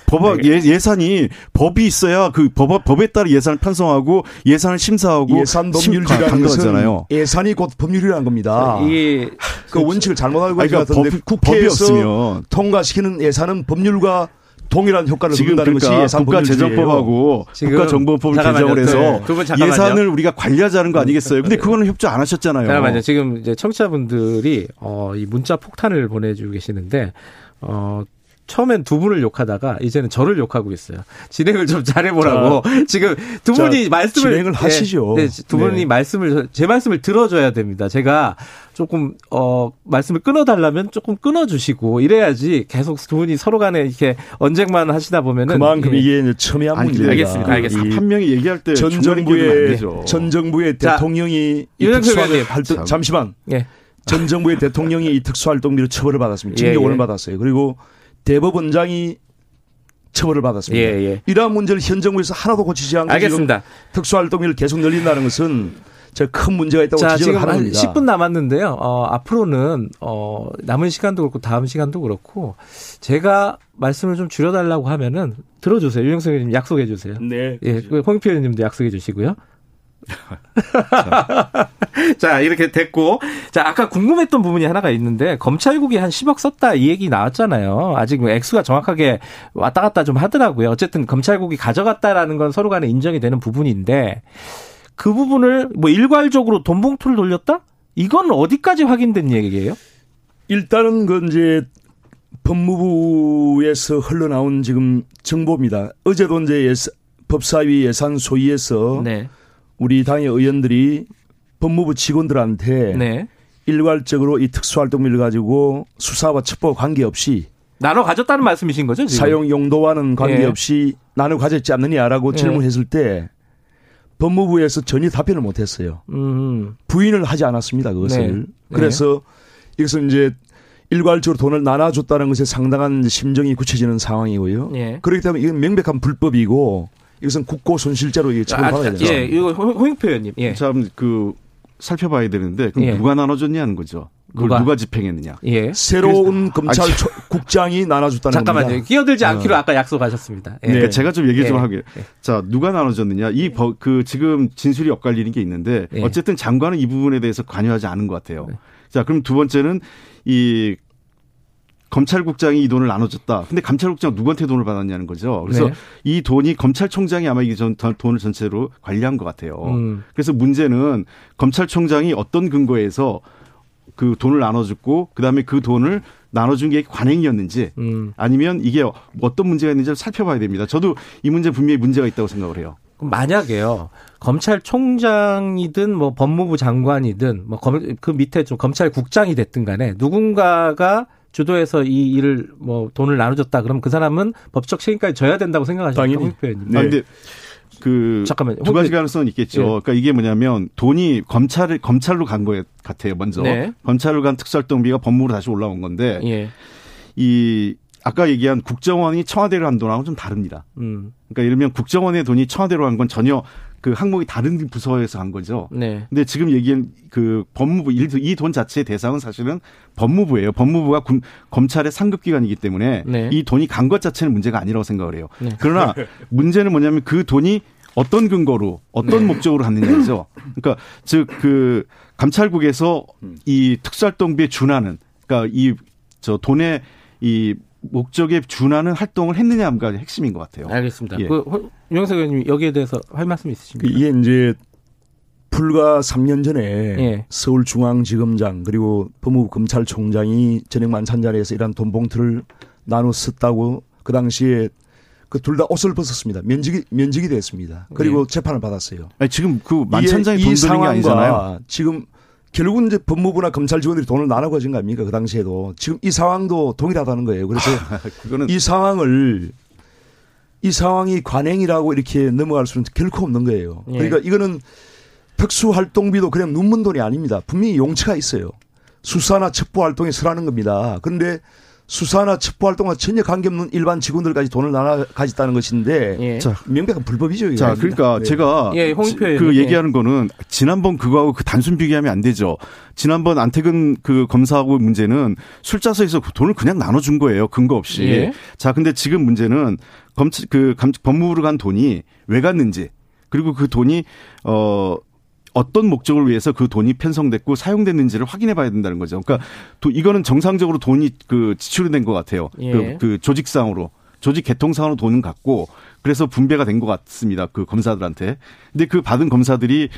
[SPEAKER 4] 법안 예, 예산이 법이 있어야 그 법, 법에 따라 예산을 편성하고 예산을 심사하고
[SPEAKER 3] 예산
[SPEAKER 4] 심-
[SPEAKER 3] 법률이라는
[SPEAKER 4] 강조하잖아요.
[SPEAKER 3] 예산이 곧 법률이라는 겁니다. 이그 원칙을 잘못 알고 것
[SPEAKER 4] 그러니까
[SPEAKER 3] 같은데
[SPEAKER 4] 법- 법이
[SPEAKER 3] 국회에서
[SPEAKER 4] 없으면
[SPEAKER 3] 통과시키는 예산은 법률과 동일한 효과를
[SPEAKER 4] 지금
[SPEAKER 3] 얻는다는 것이
[SPEAKER 4] 그러니까
[SPEAKER 3] 예산 법률주의예요.
[SPEAKER 4] 국가 재정법하고
[SPEAKER 2] 지금
[SPEAKER 4] 국가 정보법을
[SPEAKER 2] 잠깐만요.
[SPEAKER 4] 개정을 해서
[SPEAKER 2] 네.
[SPEAKER 4] 예산을 우리가 관리하자는 거 아니겠어요? 근데 그거는 협조 안 하셨잖아요.
[SPEAKER 2] 잠깐만요. 지금 이제 청취자분들이 어, 이 문자 폭탄을 보내주고 계시는데 어. 처음엔 두 분을 욕하다가 이제는 저를 욕하고 있어요. 진행을 좀 잘해보라고. 지금 두
[SPEAKER 3] 자,
[SPEAKER 2] 분이 말씀을
[SPEAKER 3] 진행을
[SPEAKER 2] 네,
[SPEAKER 3] 하시죠.
[SPEAKER 2] 네, 두 분이
[SPEAKER 3] 네.
[SPEAKER 2] 말씀을 제 말씀을 들어줘야 됩니다. 제가 조금 어 말씀을 끊어달라면 조금 끊어주시고 이래야지 계속 두 분이 서로 간에 이렇게 언쟁만 하시다 보면은
[SPEAKER 3] 그만큼
[SPEAKER 2] 예.
[SPEAKER 3] 이게 첨예한 문제입니다.
[SPEAKER 2] 알겠습니다. 알겠습니다.
[SPEAKER 4] 이한 명이 얘기할 때
[SPEAKER 3] 전 정부의. 전 정부의
[SPEAKER 2] 자,
[SPEAKER 3] 대통령이 이
[SPEAKER 2] 윤석열
[SPEAKER 3] 특수활
[SPEAKER 2] 의원님.
[SPEAKER 3] 잠시만
[SPEAKER 2] 예.
[SPEAKER 3] 전 정부의 대통령이 이 특수활동비로 처벌을 받았습니다.
[SPEAKER 2] 예,
[SPEAKER 3] 징계원을
[SPEAKER 2] 예.
[SPEAKER 3] 받았어요. 그리고 대법원장이 처벌을 받았습니다.
[SPEAKER 2] 예, 예.
[SPEAKER 3] 이러한 문제를 현 정부에서 하나도 고치지 않고
[SPEAKER 2] 알겠습니다.
[SPEAKER 3] 지금 특수활동비를 계속 늘린다는 것은 큰 문제가 있다고
[SPEAKER 2] 자,
[SPEAKER 3] 지적을
[SPEAKER 2] 지금
[SPEAKER 3] 하는
[SPEAKER 2] 한
[SPEAKER 3] 겁니다.
[SPEAKER 2] 10분 남았는데요. 어, 앞으로는, 어, 남은 시간도 그렇고 다음 시간도 그렇고 제가 말씀을 좀 줄여달라고 하면은 들어주세요. 유영석 의원님 약속해 주세요.
[SPEAKER 3] 네.
[SPEAKER 2] 예, 그 홍익표 의원님도 약속해 주시고요. 자, 이렇게 됐고. 자, 아까 궁금했던 부분이 하나가 있는데, 검찰국이 한 10억 썼다 이 얘기 나왔잖아요. 아직 뭐 액수가 정확하게 왔다 갔다 좀 하더라고요. 어쨌든 검찰국이 가져갔다라는 건 서로 간에 인정이 되는 부분인데, 그 부분을 뭐 일괄적으로 돈 봉투를 돌렸다? 이건 어디까지 확인된 얘기예요?
[SPEAKER 3] 일단은 그 이제 법무부에서 흘러나온 지금 정보입니다. 어제도 이제 예산, 법사위 예산 소위에서
[SPEAKER 2] 네.
[SPEAKER 3] 우리 당의 의원들이 법무부 직원들한테
[SPEAKER 2] 네.
[SPEAKER 3] 일괄적으로 이 특수활동비를 가지고 수사와 첩보와 관계없이
[SPEAKER 2] 나눠 가졌다는 말씀이신 거죠? 지금?
[SPEAKER 3] 사용 용도와는 관계없이 나눠 가졌지 않느냐라고
[SPEAKER 2] 예.
[SPEAKER 3] 질문했을 때 법무부에서 전혀 답변을 못했어요.
[SPEAKER 2] 음.
[SPEAKER 3] 부인을 하지 않았습니다. 그것을.
[SPEAKER 2] 네.
[SPEAKER 3] 그래서 이것은 이제 일괄적으로 돈을 나눠줬다는 것에 상당한 심정이 굳혀지는 상황이고요.
[SPEAKER 2] 예.
[SPEAKER 3] 그렇기 때문에 이건 명백한 불법이고 이것은 국고 손실죄로 이게 처벌받아야
[SPEAKER 2] 아,
[SPEAKER 3] 됩니다.
[SPEAKER 2] 예, 이거 홍- 홍익표 의원님. 예.
[SPEAKER 4] 참그 살펴봐야 되는데 그럼
[SPEAKER 2] 예.
[SPEAKER 4] 누가 나눠줬냐는 거죠. 그걸
[SPEAKER 2] 누가?
[SPEAKER 4] 누가, 집행했느냐.
[SPEAKER 2] 예.
[SPEAKER 3] 새로운 검찰 초- 국장이 나눠줬다는
[SPEAKER 2] 잠깐만요.
[SPEAKER 3] 겁니다.
[SPEAKER 2] 끼어들지
[SPEAKER 3] 어.
[SPEAKER 2] 않기로 아까 약속하셨습니다. 예.
[SPEAKER 3] 네.
[SPEAKER 4] 그러니까 제가 좀 얘기 좀
[SPEAKER 2] 예.
[SPEAKER 4] 하게. 자, 누가 나눠줬느냐. 이, 버- 그, 지금 진술이 엇갈리는 게 있는데,
[SPEAKER 2] 예.
[SPEAKER 4] 어쨌든 장관은 이 부분에 대해서 관여하지 않은 것 같아요.
[SPEAKER 2] 네.
[SPEAKER 4] 자, 그럼 두 번째는 이, 검찰국장이 이 돈을 나눠줬다. 근데 감찰국장 누구한테 돈을 받았냐는 거죠. 그래서
[SPEAKER 2] 네.
[SPEAKER 4] 이 돈이 검찰총장이 아마 이 전- 돈을 전체로 관리한 것 같아요.
[SPEAKER 2] 음.
[SPEAKER 4] 그래서 문제는 검찰총장이 어떤 근거에서 그 돈을 나눠줬고, 그 다음에 그 돈을 나눠준 게 관행이었는지,
[SPEAKER 2] 음.
[SPEAKER 4] 아니면 이게 어떤 문제가 있는지를 살펴봐야 됩니다. 저도 이 문제 분명히 문제가 있다고 생각을 해요.
[SPEAKER 2] 만약에요. 검찰총장이든 뭐 법무부 장관이든 뭐 그 밑에 좀 검찰국장이 됐든 간에 누군가가 주도해서 이 일을 뭐 돈을 나눠줬다. 그럼 그 사람은 법적 책임까지 져야 된다고?
[SPEAKER 3] 당연히.
[SPEAKER 2] 홍익표 의원님.
[SPEAKER 3] 네.
[SPEAKER 4] 아, 근데 그
[SPEAKER 2] 잠깐만요.
[SPEAKER 4] 두 가지 가능성은 있겠죠.
[SPEAKER 2] 예.
[SPEAKER 4] 그러니까 이게 뭐냐면 돈이 검찰을 검찰로 간거 같아요. 먼저
[SPEAKER 2] 네.
[SPEAKER 4] 검찰로 간 특수활동비가 법무부로 다시 올라온 건데
[SPEAKER 2] 예.
[SPEAKER 4] 이 아까 얘기한 국정원이 청와대로 한 돈하고는 좀 다릅니다.
[SPEAKER 2] 음.
[SPEAKER 4] 그러니까 예를 들면 국정원의 돈이 청와대로 간 건 전혀 그 항목이 다른 부서에서 간 거죠.
[SPEAKER 2] 네.
[SPEAKER 4] 근데 지금 얘기한 그 법무부 이 돈 자체의 대상은 사실은 법무부예요. 법무부가 군- 검찰의 상급 기관이기 때문에
[SPEAKER 2] 네.
[SPEAKER 4] 이 돈이 간 것 자체는 문제가 아니라고 생각을 해요.
[SPEAKER 2] 네.
[SPEAKER 4] 그러나 문제는 뭐냐면 그 돈이 어떤 근거로 어떤
[SPEAKER 2] 네.
[SPEAKER 4] 목적으로 갔느냐죠. 그러니까 즉 그 감찰국에서 이 특수활동비에 준하는 그러니까 이 저 돈의 이 목적에 준하는 활동을 했느냐가 핵심인 것 같아요.
[SPEAKER 2] 알겠습니다.
[SPEAKER 4] 예.
[SPEAKER 2] 그 홍- 유영석 의원님 여기에 대해서 할 말씀
[SPEAKER 3] 그
[SPEAKER 2] 있으십니까?
[SPEAKER 3] 이게 이제 불과 3년 전에
[SPEAKER 2] 예.
[SPEAKER 3] 서울중앙지검장 그리고 법무부 검찰총장이 저녁 만찬 자리에서 이런 돈 봉투를 나눠 썼다고 그 당시에 그 둘 다 옷을 벗었습니다. 면직이 면직이 됐습니다. 그리고 재판을 받았어요.
[SPEAKER 4] 아니, 지금 그 만천장이
[SPEAKER 3] 이게 돈이
[SPEAKER 4] 드는 게 아니잖아요.
[SPEAKER 3] 지금 결국은 이제 법무부나 검찰 직원들이 돈을 나눠 가진 거 아닙니까? 그 당시에도 지금 이 상황도 동일하다는 거예요. 그래서
[SPEAKER 4] 그거는
[SPEAKER 3] 이 상황을 이 상황이 관행이라고 이렇게 넘어갈 수는 결코 없는 거예요.
[SPEAKER 2] 예.
[SPEAKER 3] 그러니까 이거는 특수활동비도 그냥 눈먼 돈이 아닙니다. 분명히 용처가 있어요. 수사나 첩보 활동에 쓰라는 겁니다. 그런데 수사나 첩보 활동과 전혀 관계없는 일반 직원들까지 돈을 나눠 가졌다는 것인데
[SPEAKER 2] 예.
[SPEAKER 4] 자,
[SPEAKER 3] 명백한 불법이죠. 이게.
[SPEAKER 4] 자, 그러니까
[SPEAKER 3] 네.
[SPEAKER 4] 제가
[SPEAKER 2] 예.
[SPEAKER 4] 그
[SPEAKER 2] 예.
[SPEAKER 4] 얘기하는 거는 지난번 그거하고 그 단순 비교하면 안 되죠. 지난번 안태근 그 검사하고 문제는 술자서에서 그 돈을 그냥 나눠준 거예요. 근거 없이.
[SPEAKER 2] 예.
[SPEAKER 4] 자, 근데 지금 문제는 검찰 그 감- 법무부로 간 돈이 왜 갔는지 그리고 그 돈이 어 어떤 목적을 위해서 그 돈이 편성됐고 사용됐는지를 확인해 봐야 된다는 거죠. 그러니까 도- 이거는 정상적으로 돈이 그 지출이 된 것 같아요.
[SPEAKER 2] 예.
[SPEAKER 4] 그, 그 조직상으로. 조직 개통상으로 돈은 갔고 그래서 분배가 된 것 같습니다. 그 검사들한테. 근데 그 받은 검사들이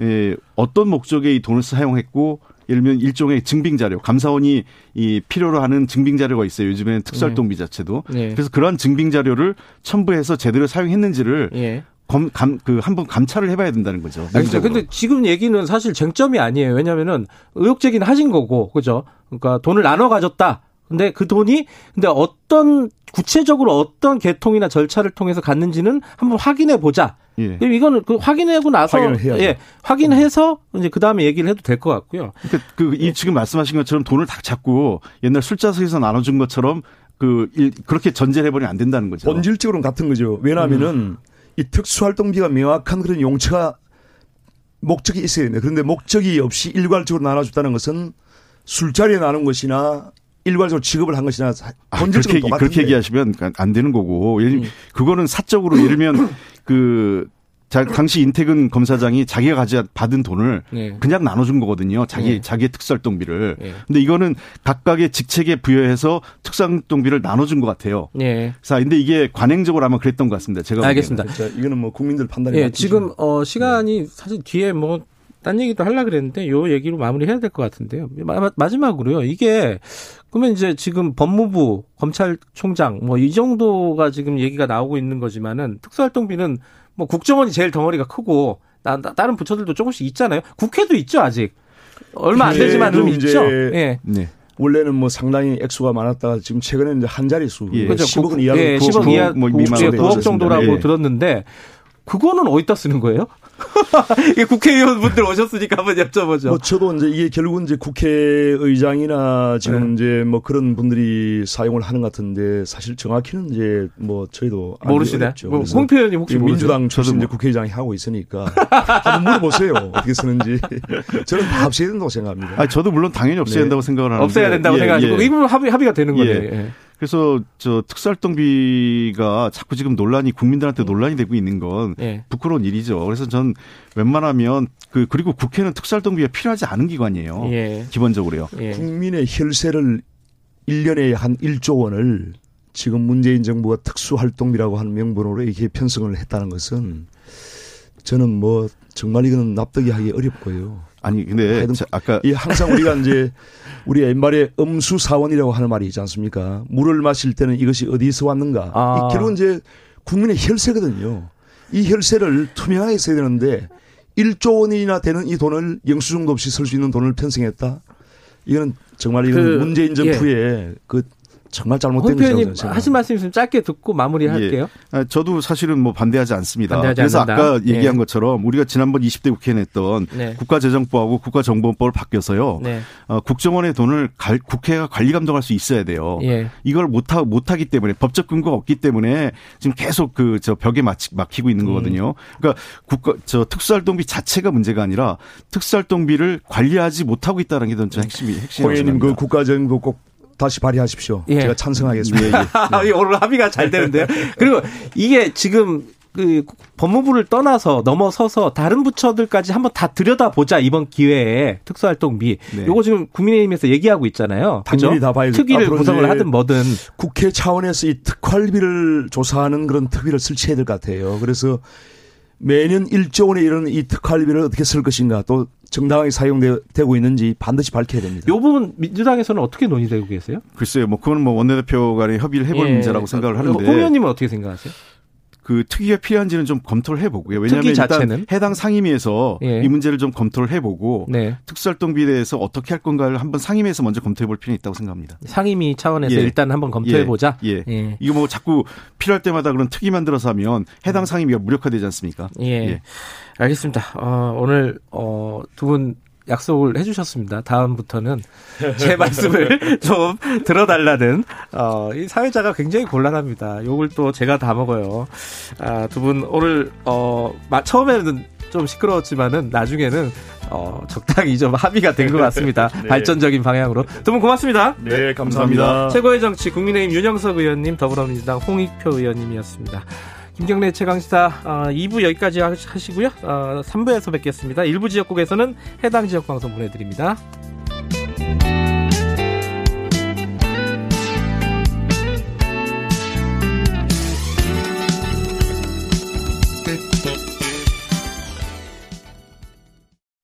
[SPEAKER 4] 에, 어떤 목적에 이 돈을 사용했고 예를 들면 일종의 증빙 자료, 감사원이 이 필요로 하는 증빙 자료가 있어요. 요즘에는 특수활동비 자체도.
[SPEAKER 2] 네.
[SPEAKER 4] 그래서 그러한 증빙 자료를 첨부해서 제대로 사용했는지를
[SPEAKER 2] 예.
[SPEAKER 4] 검, 감, 그 한번 감찰을 해봐야 된다는 거죠. 내부적으로.
[SPEAKER 2] 근데 지금 얘기는 사실 쟁점이 아니에요. 왜냐면은 의혹 제기는 하신 거고, 그죠? 그러니까 돈을 나눠 가졌다. 근데 그 돈이 근데 어떤 구체적으로 어떤 계통이나 절차를 통해서 갔는지는 한번 확인해 보자.
[SPEAKER 4] 예.
[SPEAKER 2] 그럼 이거는 그 확인하고 나서
[SPEAKER 3] 확인을 해야죠.
[SPEAKER 2] 예, 확인해서 이제 그 다음에 얘기를 해도 될 것 같고요.
[SPEAKER 4] 그러니까 그, 이 지금 말씀하신 것처럼 돈을 다 잡고 옛날 술자석에서 나눠준 것처럼 그, 일, 그렇게 전제를 해버리면 안 된다는 거죠.
[SPEAKER 3] 본질적으로는 같은 거죠. 왜냐하면은 이 특수활동비가 명확한 그런 용처가 목적이 있어야 됩니다. 그런데 목적이 없이 일괄적으로 나눠줬다는 것은 술자리에 나눈 것이나 일괄적으로 지급을 한 것이나 사-
[SPEAKER 4] 아,
[SPEAKER 3] 본질적으로
[SPEAKER 4] 그렇게,
[SPEAKER 3] 똑같은데.
[SPEAKER 4] 그렇게 얘기하시면 안 되는 거고. 예를, 그거는 사적으로 예를 들면 그, 자, 당시 인태근 검사장이 자기가 가져 받은 돈을
[SPEAKER 2] 네.
[SPEAKER 4] 그냥 나눠준 거거든요. 자기,
[SPEAKER 2] 네.
[SPEAKER 4] 자기의 특수활동비를.
[SPEAKER 2] 네.
[SPEAKER 4] 근데 이거는 각각의 직책에 부여해서 특수활동비를 나눠준 것 같아요.
[SPEAKER 2] 예.
[SPEAKER 4] 자, 근데 이게 관행적으로 아마 그랬던 것 같습니다. 제가.
[SPEAKER 2] 알겠습니다.
[SPEAKER 3] 자, 이거는 뭐 국민들 판단이
[SPEAKER 2] 예,
[SPEAKER 3] 맡기죠.
[SPEAKER 2] 지금 어 시간이 사실 뒤에 뭐 딴 얘기도 하려 그랬는데 요 얘기로 마무리해야 될 것 같은데요. 마, 마지막으로요. 이게 그러면 이제 지금 법무부, 검찰총장 뭐 이 정도가 지금 얘기가 나오고 있는 거지만은 특수활동비는 뭐 국정원이 제일 덩어리가 크고 나, 다른 부처들도 조금씩 있잖아요. 국회도 있죠 아직 얼마 안 되지만 좀 있죠. 예.
[SPEAKER 4] 네.
[SPEAKER 3] 원래는 뭐 상당히 액수가 많았다가 지금 최근에 이제 한 자릿수
[SPEAKER 4] 예.
[SPEAKER 2] 그죠.
[SPEAKER 3] 10억
[SPEAKER 2] 국-
[SPEAKER 3] 이하
[SPEAKER 2] 예, 10억 이하
[SPEAKER 4] 뭐
[SPEAKER 2] 국-
[SPEAKER 4] 미만으로
[SPEAKER 2] 예, 9억
[SPEAKER 3] 떨어졌습니다.
[SPEAKER 2] 정도라고
[SPEAKER 3] 예.
[SPEAKER 2] 들었는데 그거는 어디다 쓰는 거예요? 이게 국회의원분들 오셨으니까 한번 여쭤보죠.
[SPEAKER 3] 뭐 저도 이제 이게 결국은 이제 국회의장이나 지금
[SPEAKER 2] 네.
[SPEAKER 3] 이제 뭐 그런 분들이 사용을 하는 것 같은데 사실 정확히는 이제 뭐 저희도
[SPEAKER 2] 모르시네. 뭐 홍표 의원님 혹시
[SPEAKER 3] 이
[SPEAKER 2] 모르세요?
[SPEAKER 3] 민주당 출신 이제 국회의장이 하고 있으니까 한번 물어보세요. 어떻게 쓰는지. 저는 다 없애야 된다고 생각합니다.
[SPEAKER 4] 아 저도 물론 당연히 없애야
[SPEAKER 3] 네.
[SPEAKER 4] 된다고 생각을 하는데
[SPEAKER 2] 없애야 된다고
[SPEAKER 4] 예,
[SPEAKER 2] 생각하시고
[SPEAKER 4] 예.
[SPEAKER 2] 이거 합의 합의가 되는 거네요.
[SPEAKER 4] 예.
[SPEAKER 2] 예.
[SPEAKER 4] 그래서 저 특수활동비가 자꾸 지금 논란이 국민들한테 논란이 되고 있는 건
[SPEAKER 2] 예.
[SPEAKER 4] 부끄러운 일이죠. 그래서 전 웬만하면 그 그리고 국회는 특수활동비가 필요하지 않은 기관이에요.
[SPEAKER 2] 예.
[SPEAKER 4] 기본적으로요.
[SPEAKER 2] 예.
[SPEAKER 3] 국민의 혈세를 1년에 한 1조 원을 지금 문재인 정부가 특수활동비라고 하는 명분으로 이렇게 편성을 했다는 것은 저는 뭐 정말 이거는 납득이 하기 어렵고요.
[SPEAKER 4] 아니 근데
[SPEAKER 3] 하여튼
[SPEAKER 4] 자, 아까
[SPEAKER 3] 이 항상 우리가 이제 우리 옛말에 음수 사원이라고 하는 말이 있지 않습니까? 물을 마실 때는 이것이 어디서 왔는가?
[SPEAKER 2] 아.
[SPEAKER 3] 이 결국은 이제 국민의 혈세거든요. 이 혈세를 투명하게 써야 되는데 1조 원이나 되는 이 돈을 영수증도 없이 쓸 수 있는 돈을 편성했다. 이거는 정말 이건
[SPEAKER 2] 그,
[SPEAKER 3] 문재인 정부의 그 정말 잘못된 생각합니다.
[SPEAKER 2] 하신 말씀 있으면 짧게 듣고 마무리할게요.
[SPEAKER 4] 아, 저도 사실은 뭐 반대하지 않습니다.
[SPEAKER 2] 반대하지
[SPEAKER 4] 그래서
[SPEAKER 2] 않는다.
[SPEAKER 4] 아까 얘기한
[SPEAKER 2] 예.
[SPEAKER 4] 것처럼 우리가 지난번 20대 국회에 냈던
[SPEAKER 2] 네.
[SPEAKER 4] 국가재정법하고 국가정보원법을 바뀌어서요.
[SPEAKER 2] 네.
[SPEAKER 4] 어, 국정원의 돈을 갈- 국회가 관리 감독할 수 있어야 돼요.
[SPEAKER 2] 예.
[SPEAKER 4] 이걸 못하, 못하기 때문에 법적 근거가 없기 때문에 지금 계속 그 저 벽에 막히, 막히고 있는 거거든요. 그러니까 국가 저 특수활동비 자체가 문제가 아니라 특수활동비를 관리하지 못하고 있다는 게 저는 핵심이 핵심이라고
[SPEAKER 3] 홍의님 그
[SPEAKER 4] 생각합니다.
[SPEAKER 3] 국가정보 꼭 다시 발휘하십시오.
[SPEAKER 2] 예.
[SPEAKER 3] 제가 찬성하겠습니다.
[SPEAKER 2] 아, 이게 오늘 합의가 잘 되는데요. 그리고 이게 지금 그 법무부를 떠나서 넘어서서 다른 부처들까지 한번 다 들여다보자 이번 기회에 특수활동비.
[SPEAKER 4] 네.
[SPEAKER 2] 요거 지금 국민의힘에서 얘기하고 있잖아요. 그죠?
[SPEAKER 3] 당연히 다 봐야죠.
[SPEAKER 2] 특위를 구성을 하든 뭐든.
[SPEAKER 3] 국회 차원에서 이 특활비를 조사하는 그런 특위를 설치해야 될 것 같아요. 그래서 매년 1조 원에 이르는 이 특활비를 어떻게 쓸 것인가 또 정당하게 사용되고 있는지 반드시 밝혀야 됩니다.
[SPEAKER 2] 요 부분 민주당에서는 어떻게 논의되고 계세요?
[SPEAKER 4] 글쎄요, 뭐 그건 뭐 원내대표 간에 협의를 해볼
[SPEAKER 2] 예.
[SPEAKER 4] 문제라고 생각을
[SPEAKER 2] 홍
[SPEAKER 4] 하는데
[SPEAKER 2] 의원님은 어떻게 생각하세요?
[SPEAKER 4] 그 특위가 필요한지는 좀 검토를 해보고요. 왜냐하면 일단
[SPEAKER 2] 자체는?
[SPEAKER 4] 해당 상임위에서
[SPEAKER 2] 예.
[SPEAKER 4] 이 문제를 좀 검토를 해보고
[SPEAKER 2] 네.
[SPEAKER 4] 특수활동비에 대해서 어떻게 할 건가를 한번 상임위에서 먼저 검토해볼 필요는 있다고 생각합니다.
[SPEAKER 2] 상임위 차원에서
[SPEAKER 4] 예.
[SPEAKER 2] 일단 한번 검토해 보자.
[SPEAKER 4] 예.
[SPEAKER 2] 예.
[SPEAKER 4] 이거 뭐 자꾸 필요할 때마다 그런 특위 만들어서 하면 해당 상임위가 무력화되지 않습니까?
[SPEAKER 2] 예.
[SPEAKER 4] 예.
[SPEAKER 2] 알겠습니다. 어, 오늘 어, 두분 약속을 해주셨습니다. 다음부터는 제 말씀을 좀 들어달라는 어, 이 사회자가 굉장히 곤란합니다. 요걸 또 제가 다 먹어요. 아, 두 분 오늘 어, 마- 처음에는 좀 시끄러웠지만은 나중에는 어, 적당히 좀 합의가 된 것 같습니다. 발전적인 방향으로 두 분 고맙습니다.
[SPEAKER 3] 네, 감사합니다.
[SPEAKER 2] 최고의 정치 국민의힘 윤영석 의원님 더불어민주당 홍익표 의원님이었습니다. 김경래 최강시사 어, 2부 여기까지 하- 하시고요. 어, 3부에서 뵙겠습니다. 일부 지역국에서는 해당 지역 방송 보내드립니다.